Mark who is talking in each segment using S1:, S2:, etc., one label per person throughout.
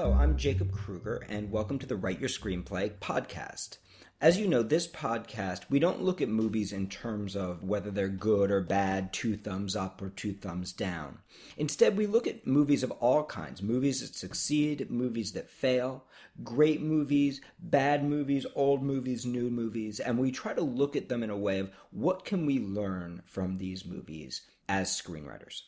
S1: Hello, I'm Jacob Kruger, and welcome to the Write Your Screenplay podcast. As you know, this podcast, we don't look at movies in terms of whether they're good or bad, two thumbs up or two thumbs down. Instead, we look at movies of all kinds movies that succeed, movies that fail, great movies, bad movies, old movies, new movies, and we try to look at them in a way of what can we learn from these movies as screenwriters.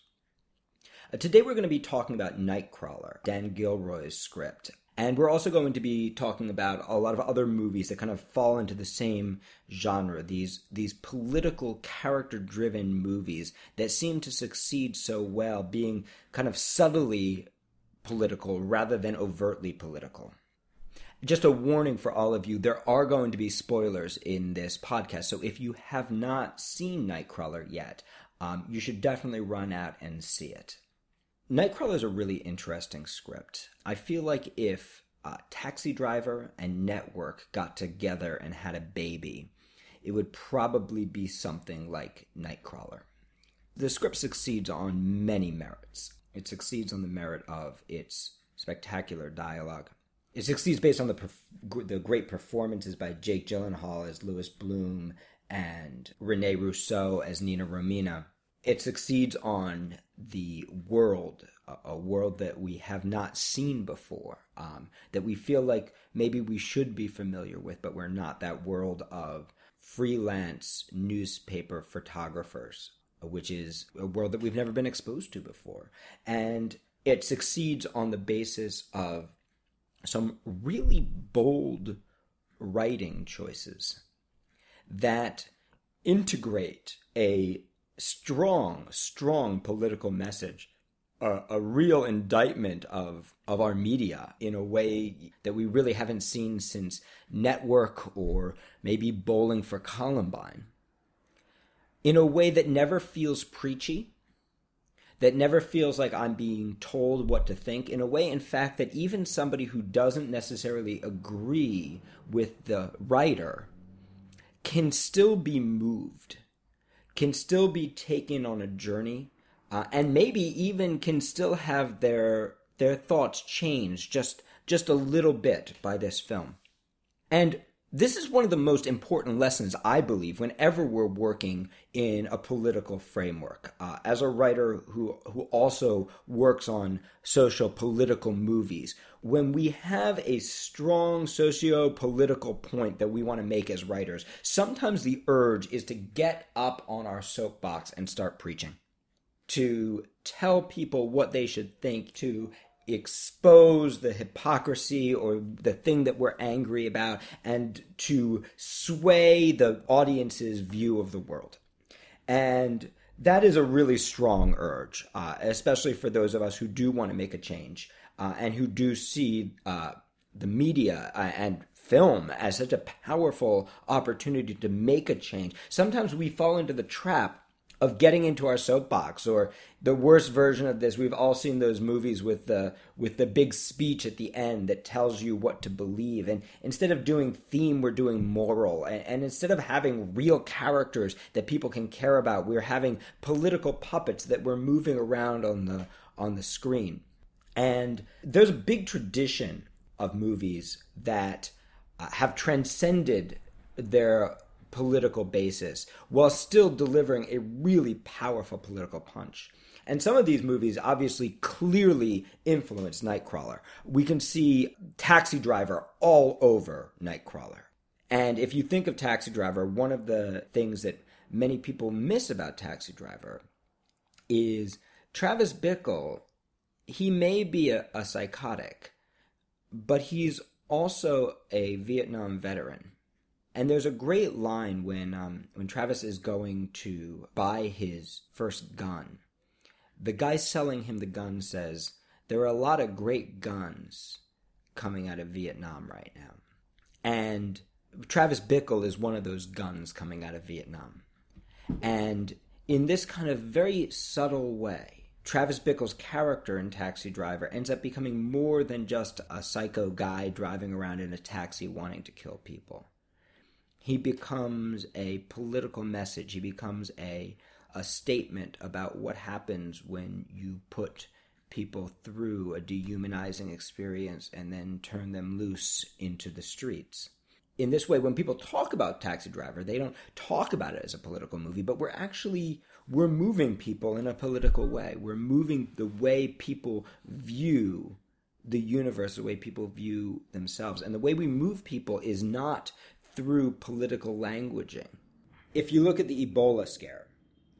S1: Today we're going to be talking about Nightcrawler, Dan Gilroy's script. And we're also going to be talking about a lot of other movies that kind of fall into the same genre, these these political character driven movies that seem to succeed so well being kind of subtly political rather than overtly political. Just a warning for all of you, there are going to be spoilers in this podcast. So if you have not seen Nightcrawler yet, um, you should definitely run out and see it. Nightcrawler is a really interesting script. I feel like if uh, Taxi Driver and Network got together and had a baby, it would probably be something like Nightcrawler. The script succeeds on many merits. It succeeds on the merit of its spectacular dialogue. It succeeds based on the perf- the great performances by Jake Gyllenhaal as Louis Bloom and Rene Russo as Nina Romina it succeeds on the world, a world that we have not seen before, um, that we feel like maybe we should be familiar with, but we're not. That world of freelance newspaper photographers, which is a world that we've never been exposed to before. And it succeeds on the basis of some really bold writing choices that integrate a strong, strong political message, a, a, real indictment of of our media in a way that we really haven't seen since Network or maybe Bowling for Columbine. In a way that never feels preachy, that never feels like I'm being told what to think, in a way, in fact, that even somebody who doesn't necessarily agree with the writer can still be moved can still be taken on a journey uh, and maybe even can still have their their thoughts changed just just a little bit by this film. And this is one of the most important lessons, I believe, whenever we're working in a political framework. Uh, as a writer who, who also works on social political movies, when we have a strong socio political point that we want to make as writers, sometimes the urge is to get up on our soapbox and start preaching. To tell people what they should think, to expose the hypocrisy or the thing that we're angry about and to sway the audience's view of the world. And that is a really strong urge, uh, especially for those of us who do want to make a change uh, and who do see uh, the media uh, and film as such a powerful opportunity to make a change. Sometimes we fall into the trap of getting into our soapbox or the worst version of this. We've all seen those movies with the with the big speech at the end that tells you what to believe. And instead of doing theme we're doing moral. And, and instead of having real characters that people can care about we're having political puppets that we're moving around on the on the screen and there's a big tradition of movies that uh, have transcended their political basis while still delivering a really powerful political punch. And some of these movies obviously clearly influence Nightcrawler. We can see Taxi Driver all over Nightcrawler. And if you think of Taxi Driver, one of the things that many people miss about Taxi Driver is Travis Bickle. He may be a, a psychotic, but he's also a Vietnam veteran and there's a great line when um, when Travis is going to buy his first gun. The guy selling him the gun says, "There are a lot of great guns coming out of Vietnam right now," and Travis Bickle is one of those guns coming out of Vietnam. And in this kind of very subtle way, Travis Bickle's character in Taxi Driver ends up becoming more than just a psycho guy driving around in a taxi wanting to kill people he becomes a political message. He becomes a a statement about what happens when you put people through a dehumanizing experience and then turn them loose into the streets. In this way, when people talk about Taxi Driver, they don't talk about it as a political movie, but we're actually we're moving people in a political way. We're moving the way people view the universe, the way people view themselves. And the way we move people is not through political languaging. If you look at the Ebola scare,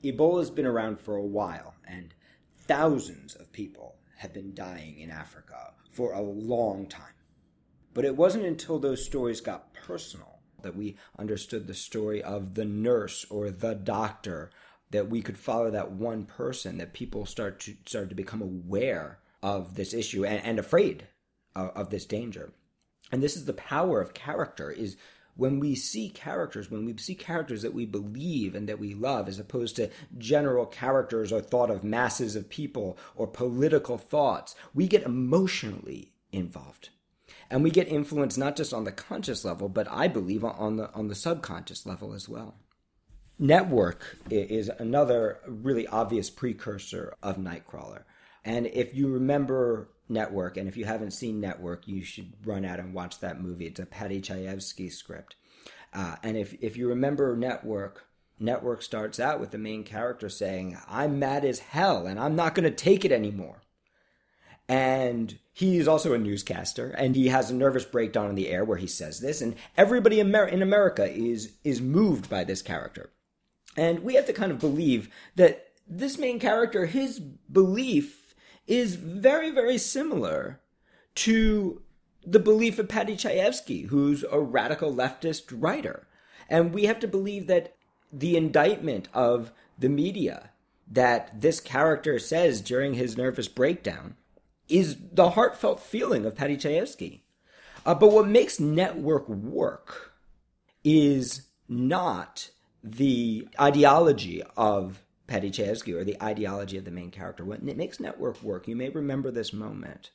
S1: Ebola's been around for a while, and thousands of people have been dying in Africa for a long time. But it wasn't until those stories got personal that we understood the story of the nurse or the doctor that we could follow that one person that people start to start to become aware of this issue and, and afraid of, of this danger. And this is the power of character is when we see characters when we see characters that we believe and that we love as opposed to general characters or thought of masses of people or political thoughts we get emotionally involved and we get influenced not just on the conscious level but i believe on the on the subconscious level as well Network is another really obvious precursor of Nightcrawler. And if you remember Network, and if you haven't seen Network, you should run out and watch that movie. It's a Paddy Chayefsky script. Uh, and if, if you remember Network, Network starts out with the main character saying, I'm mad as hell and I'm not going to take it anymore. And he's also a newscaster and he has a nervous breakdown in the air where he says this. And everybody in America is, is moved by this character. And we have to kind of believe that this main character, his belief is very, very similar to the belief of Paddy Chayefsky, who's a radical leftist writer. And we have to believe that the indictment of the media that this character says during his nervous breakdown is the heartfelt feeling of Paddy Chayefsky. Uh, but what makes network work is not the ideology of Paddy Chayefsky or the ideology of the main character. When it makes network work, you may remember this moment.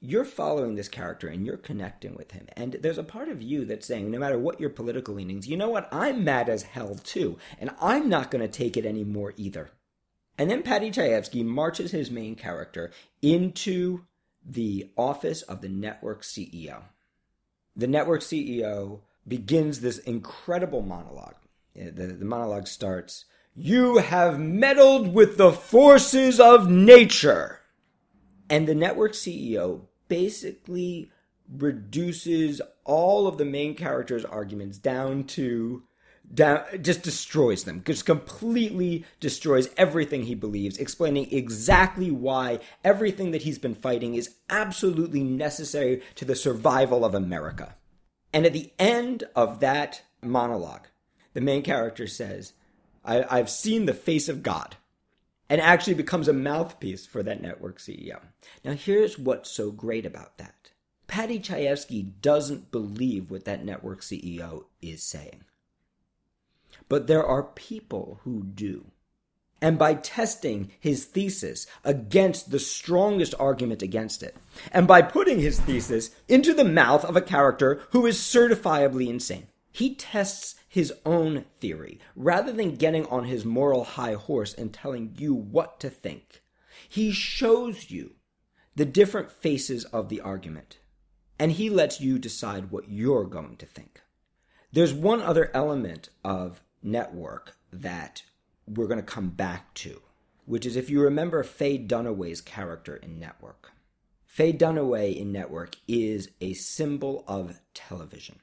S1: You're following this character and you're connecting with him. And there's a part of you that's saying, no matter what your political leanings, you know what? I'm mad as hell too. And I'm not going to take it anymore either. And then Paddy Chayefsky marches his main character into the office of the network CEO. The network CEO begins this incredible monologue uh, the, the monologue starts You have meddled with the forces of nature. And the network CEO basically reduces all of the main character's arguments down to down just destroys them just completely destroys everything he believes explaining exactly why everything that he's been fighting is absolutely necessary to the survival of america and at the end of that monologue the main character says, I, have seen the face of God, and actually becomes a mouthpiece for that network CEO. Now, here's what's so great about that Paddy Chayefsky doesn't believe what that network CEO is saying. But there are people who do. And by testing his thesis against the strongest argument against it, and by putting his thesis into the mouth of a character who is certifiably insane, he tests his own theory rather than getting on his moral high horse and telling you what to think. He shows you the different faces of the argument and he lets you decide what you're going to think. There's one other element of network that we're going to come back to, which is if you remember Faye Dunaway's character in Network. Faye Dunaway in Network is a symbol of television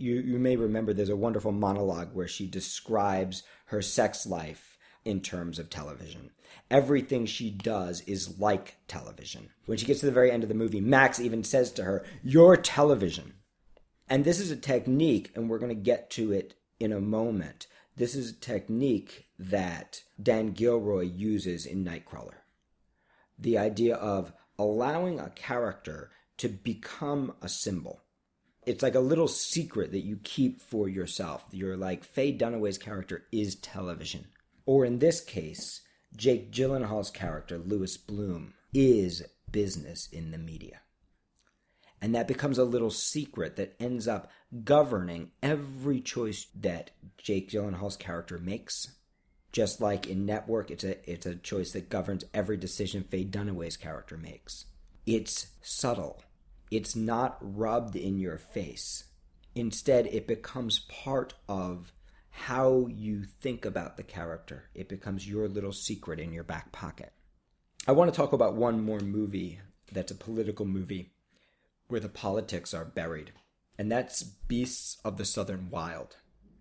S1: you, you may remember there's a wonderful monologue where she describes her sex life in terms of television. Everything she does is like television. When she gets to the very end of the movie, Max even says to her, You're television. And this is a technique, and we're going to get to it in a moment. This is a technique that Dan Gilroy uses in Nightcrawler. The idea of allowing a character to become a symbol it's like a little secret that you keep for yourself. You're like Faye Dunaway's character is television, or in this case, Jake Gyllenhaal's character Louis Bloom is business in the media. And that becomes a little secret that ends up governing every choice that Jake Gyllenhaal's character makes Just like in Network, it's a it's a choice that governs every decision Faye Dunaway's character makes. It's subtle. It's not rubbed in your face. Instead, it becomes part of how you think about the character. It becomes your little secret in your back pocket. I want to talk about one more movie that's a political movie where the politics are buried, and that's Beasts of the Southern Wild.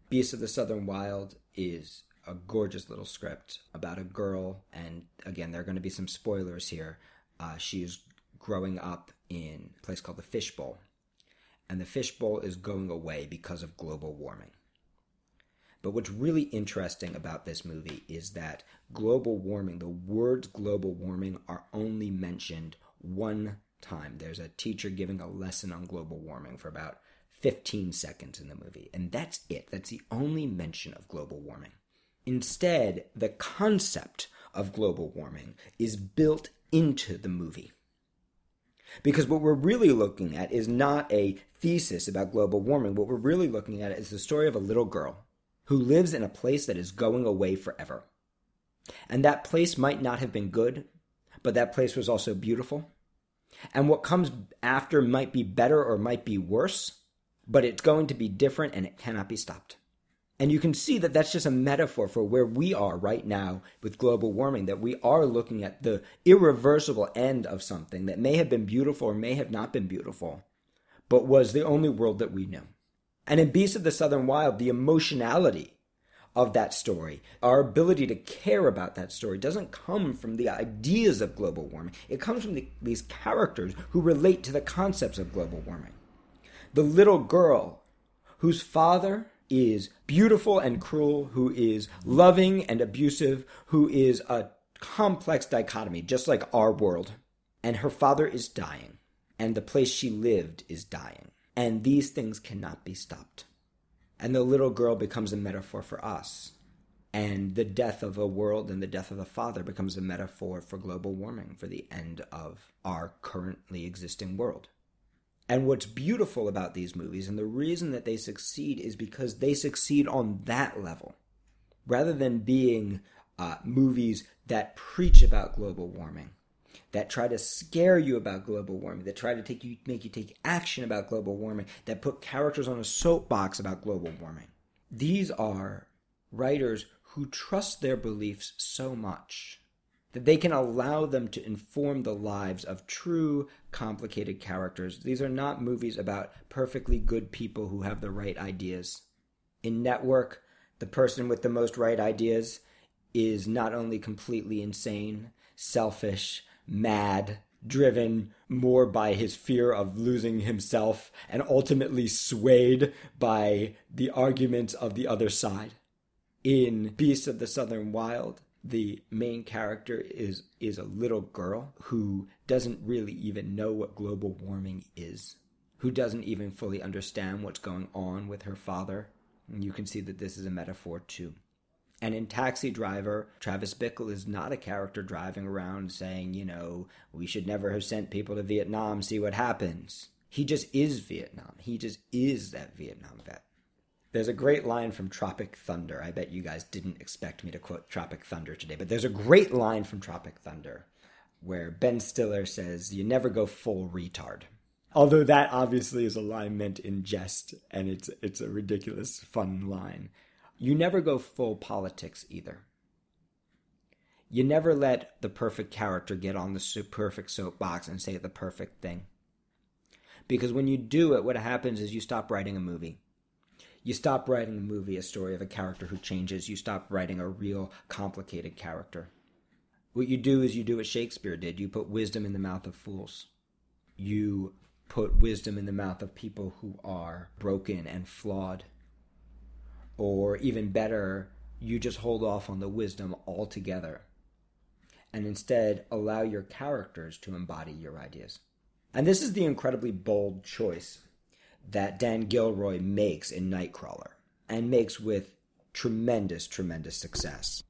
S1: Beasts of the Southern Wild is a gorgeous little script about a girl, and again, there are going to be some spoilers here. Uh, she is growing up in a place called the Fishbowl, and the Fishbowl is going away because of global warming. But what's really interesting about this movie is that global warming, the words global warming, are only mentioned one time. There's a teacher giving a lesson on global warming for about 15 seconds in the movie, and that's it. That's the only mention of global warming. Instead, the concept of global warming is built into the movie. Because what we're really looking at is not a thesis about global warming. What we're really looking at is the story of a little girl who lives in a place that is going away forever. And that place might not have been good, but that place was also beautiful. And what comes after might be better or might be worse, but it's going to be different and it cannot be stopped. And you can see that that's just a metaphor for where we are right now with global warming, that we are looking at the irreversible end of something that may have been beautiful or may have not been beautiful, but was the only world that we knew. And in Beasts of the Southern Wild, the emotionality of that story, our ability to care about that story, doesn't come from the ideas of global warming. It comes from the, these characters who relate to the concepts of global warming. The little girl whose father is beautiful and cruel, who is loving and abusive, who is a complex dichotomy, just like our world. And her father is dying, and the place she lived is dying. And these things cannot be stopped. And the little girl becomes a metaphor for us. And the death of a world and the death of a father becomes a metaphor for global warming, for the end of our currently existing world. And what's beautiful about these movies, and the reason that they succeed, is because they succeed on that level. Rather than being uh, movies that preach about global warming, that try to scare you about global warming, that try to take you, make you take action about global warming, that put characters on a soapbox about global warming. These are writers who trust their beliefs so much that they can allow them to inform the lives of true, complicated characters. These are not movies about perfectly good people who have the right ideas. In Network, the person with the most right ideas is not only completely insane, selfish, mad, driven more by his fear of losing himself, and ultimately swayed by the arguments of the other side. In Beasts of the Southern Wild, the main character is is a little girl who doesn't really even know what global warming is, who doesn't even fully understand what's going on with her father. And you can see that this is a metaphor too. And in Taxi Driver, Travis Bickle is not a character driving around saying, you know, we should never have sent people to Vietnam, see what happens. He just is Vietnam. He just is that Vietnam vet. There's a great line from Tropic Thunder. I bet you guys didn't expect me to quote Tropic Thunder today, but there's a great line from Tropic Thunder where Ben Stiller says, You never go full retard. Although that obviously is a line meant in jest, and it's it's a ridiculous, fun line. You never go full politics either. You never let the perfect character get on the perfect soapbox and say the perfect thing. Because when you do it, what happens is you stop writing a movie. You stop writing a movie, a story of a character who changes. You stop writing a real, complicated character. What you do is you do what Shakespeare did you put wisdom in the mouth of fools. You put wisdom in the mouth of people who are broken and flawed or even better, you just hold off on the wisdom altogether and instead allow your characters to embody your ideas. And this is the incredibly bold choice that Dan Gilroy makes in Nightcrawler and makes with tremendous, tremendous success.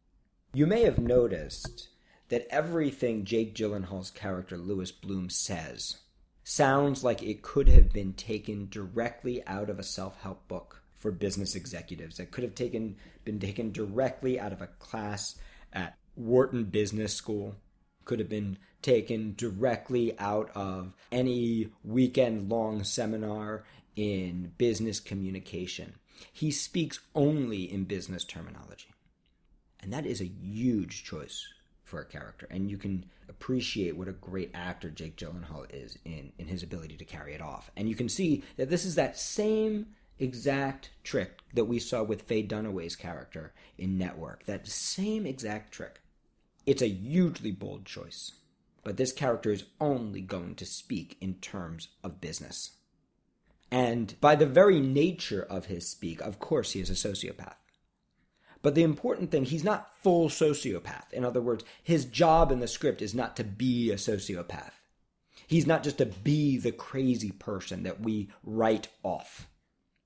S1: You may have noticed that everything Jake Gyllenhaal's character Louis Bloom says sounds like it could have been taken directly out of a self help book for business executives that could have taken been taken directly out of a class at Wharton Business School, could have been taken directly out of any weekend long seminar in business communication. He speaks only in business terminology. And that is a huge choice for a character. And you can appreciate what a great actor Jake Gyllenhaal is in, in his ability to carry it off. And you can see that this is that same exact trick that we saw with Faye Dunaway's character in Network. That same exact trick. It's a hugely bold choice. But this character is only going to speak in terms of business. And by the very nature of his speak, of course, he is a sociopath. But the important thing, he's not full sociopath. In other words, his job in the script is not to be a sociopath. He's not just to be the crazy person that we write off.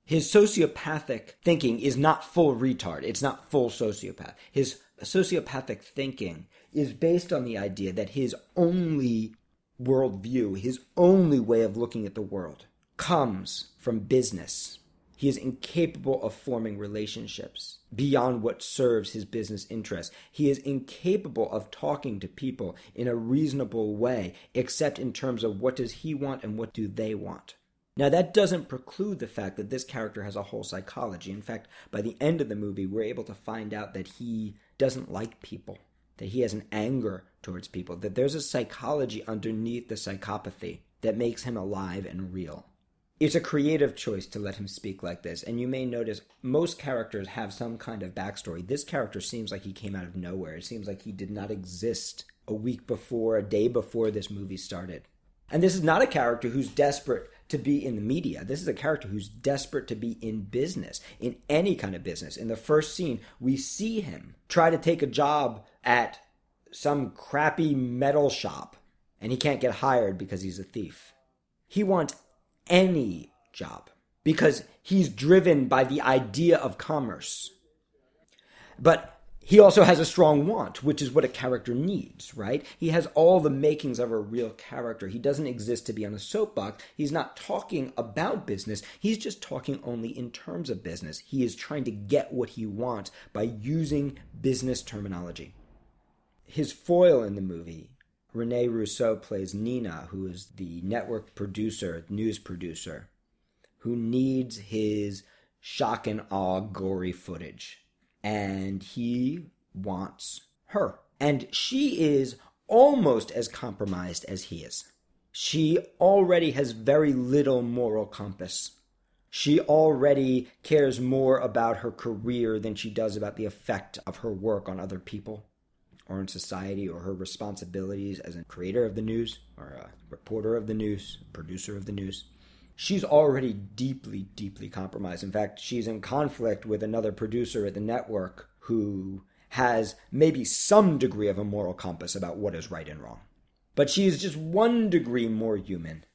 S1: His sociopathic thinking is not full retard. It's not full sociopath. His sociopathic thinking is based on the idea that his only worldview, his only way of looking at the world, comes from business he is incapable of forming relationships beyond what serves his business interests. He is incapable of talking to people in a reasonable way, except in terms of what does he want and what do they want. Now, that doesn't preclude the fact that this character has a whole psychology. In fact, by the end of the movie, we're able to find out that he doesn't like people, that he has an anger towards people, that there's a psychology underneath the psychopathy that makes him alive and real. It's a creative choice to let him speak like this, and you may notice most characters have some kind of backstory. This character seems like he came out of nowhere. It seems like he did not exist a week before, a day before this movie started. And this is not a character who's desperate to be in the media. This is a character who's desperate to be in business, in any kind of business. In the first scene, we see him try to take a job at some crappy metal shop, and he can't get hired because he's a thief. He wants any job because he's driven by the idea of commerce. But he also has a strong want, which is what a character needs, right? He has all the makings of a real character. He doesn't exist to be on a soapbox. He's not talking about business. He's just talking only in terms of business. He is trying to get what he wants by using business terminology. His foil in the movie Rene Russo plays Nina, who is the network producer, news producer, who needs his shock and awe gory footage. And he wants her. And she is almost as compromised as he is. She already has very little moral compass. She already cares more about her career than she does about the effect of her work on other people or in society or her responsibilities as a creator of the news or a reporter of the news, producer of the news. She's already deeply, deeply compromised. In fact, she's in conflict with another producer at the network who has maybe some degree of a moral compass about what is right and wrong. But she is just one degree more human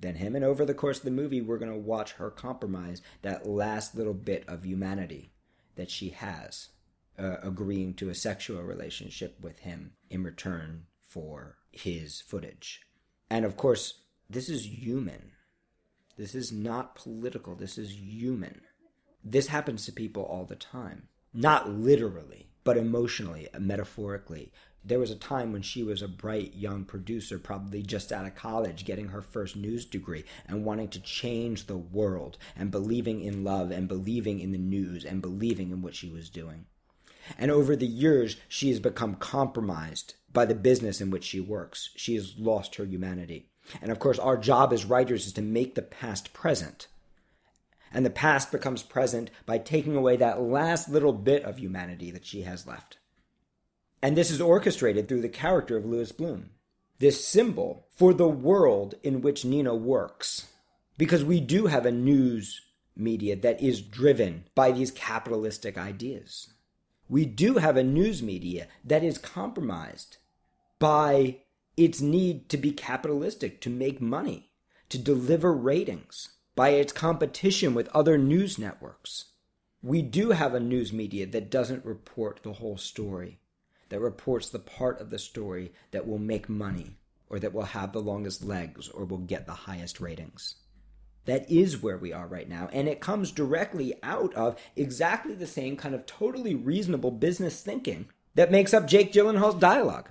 S1: than him. And over the course of the movie, we're going to watch her compromise that last little bit of humanity that she has uh, agreeing to a sexual relationship with him in return for his footage. And of course, this is human. This is not political. This is human. This happens to people all the time. Not literally, but emotionally, metaphorically. There was a time when she was a bright young producer, probably just out of college, getting her first news degree and wanting to change the world and believing in love and believing in the news and believing in what she was doing. And over the years, she has become compromised by the business in which she works. She has lost her humanity. And of course, our job as writers is to make the past present. And the past becomes present by taking away that last little bit of humanity that she has left. And this is orchestrated through the character of Louis Bloom, this symbol for the world in which Nina works. Because we do have a news media that is driven by these capitalistic ideas we do have a news media that is compromised by its need to be capitalistic, to make money, to deliver ratings, by its competition with other news networks. We do have a news media that doesn't report the whole story, that reports the part of the story that will make money, or that will have the longest legs, or will get the highest ratings. That is where we are right now. And it comes directly out of exactly the same kind of totally reasonable business thinking that makes up Jake Gyllenhaal's dialogue.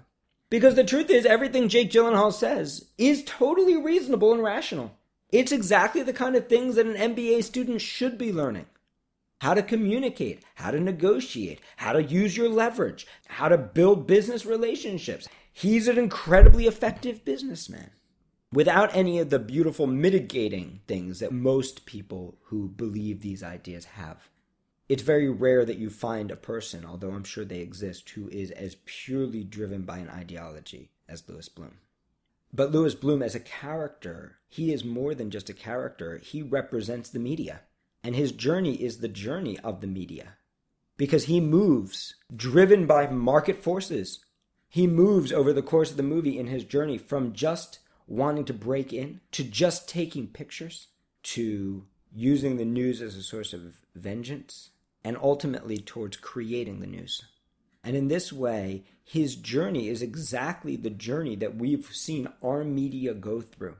S1: Because the truth is, everything Jake Gyllenhaal says is totally reasonable and rational. It's exactly the kind of things that an MBA student should be learning how to communicate, how to negotiate, how to use your leverage, how to build business relationships. He's an incredibly effective businessman without any of the beautiful mitigating things that most people who believe these ideas have. It's very rare that you find a person, although I'm sure they exist, who is as purely driven by an ideology as Louis Bloom. But Louis Bloom, as a character, he is more than just a character. He represents the media. And his journey is the journey of the media. Because he moves, driven by market forces. He moves over the course of the movie in his journey from just wanting to break in to just taking pictures to using the news as a source of vengeance and ultimately towards creating the news. And in this way, his journey is exactly the journey that we've seen our media go through.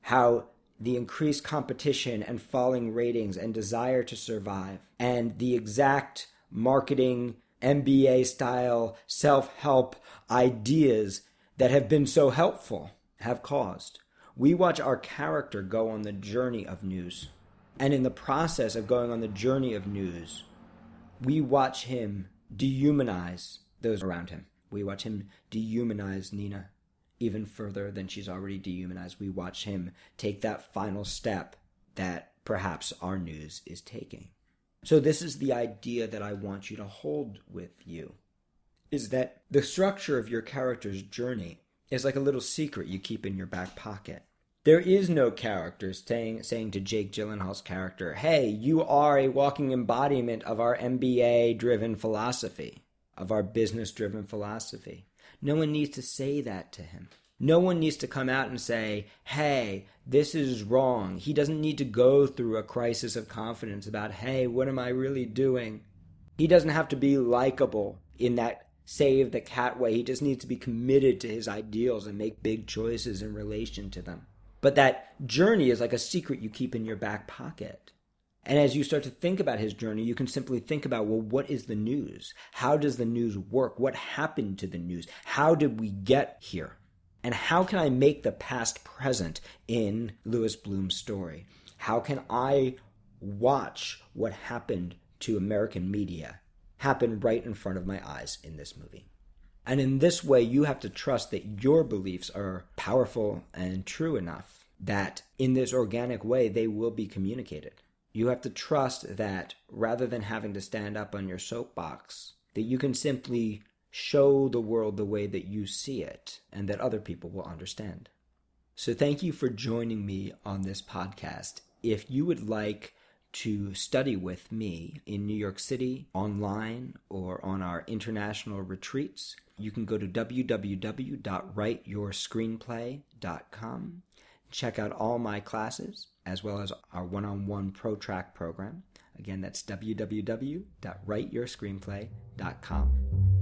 S1: How the increased competition and falling ratings and desire to survive, and the exact marketing, MBA style, self help ideas that have been so helpful have caused. We watch our character go on the journey of news. And in the process of going on the journey of news, we watch him dehumanize those around him. We watch him dehumanize Nina even further than she's already dehumanized. We watch him take that final step that perhaps our news is taking. So this is the idea that I want you to hold with you is that the structure of your character's journey is like a little secret you keep in your back pocket. There is no character saying, saying to Jake Gyllenhaal's character, hey, you are a walking embodiment of our MBA driven philosophy, of our business driven philosophy. No one needs to say that to him. No one needs to come out and say, hey, this is wrong. He doesn't need to go through a crisis of confidence about, hey, what am I really doing? He doesn't have to be likable in that save the cat way. He just needs to be committed to his ideals and make big choices in relation to them. But that journey is like a secret you keep in your back pocket. And as you start to think about his journey, you can simply think about, well, what is the news? How does the news work? What happened to the news? How did we get here? And how can I make the past present in Louis Bloom's story? How can I watch what happened to American media happen right in front of my eyes in this movie? And in this way, you have to trust that your beliefs are powerful and true enough that in this organic way, they will be communicated. You have to trust that rather than having to stand up on your soapbox, that you can simply show the world the way that you see it and that other people will understand. So, thank you for joining me on this podcast. If you would like to study with me in New York City, online, or on our international retreats, you can go to www.writeyourscreenplay.com. Check out all my classes as well as our one on one ProTrack program. Again, that's www.writeyourscreenplay.com.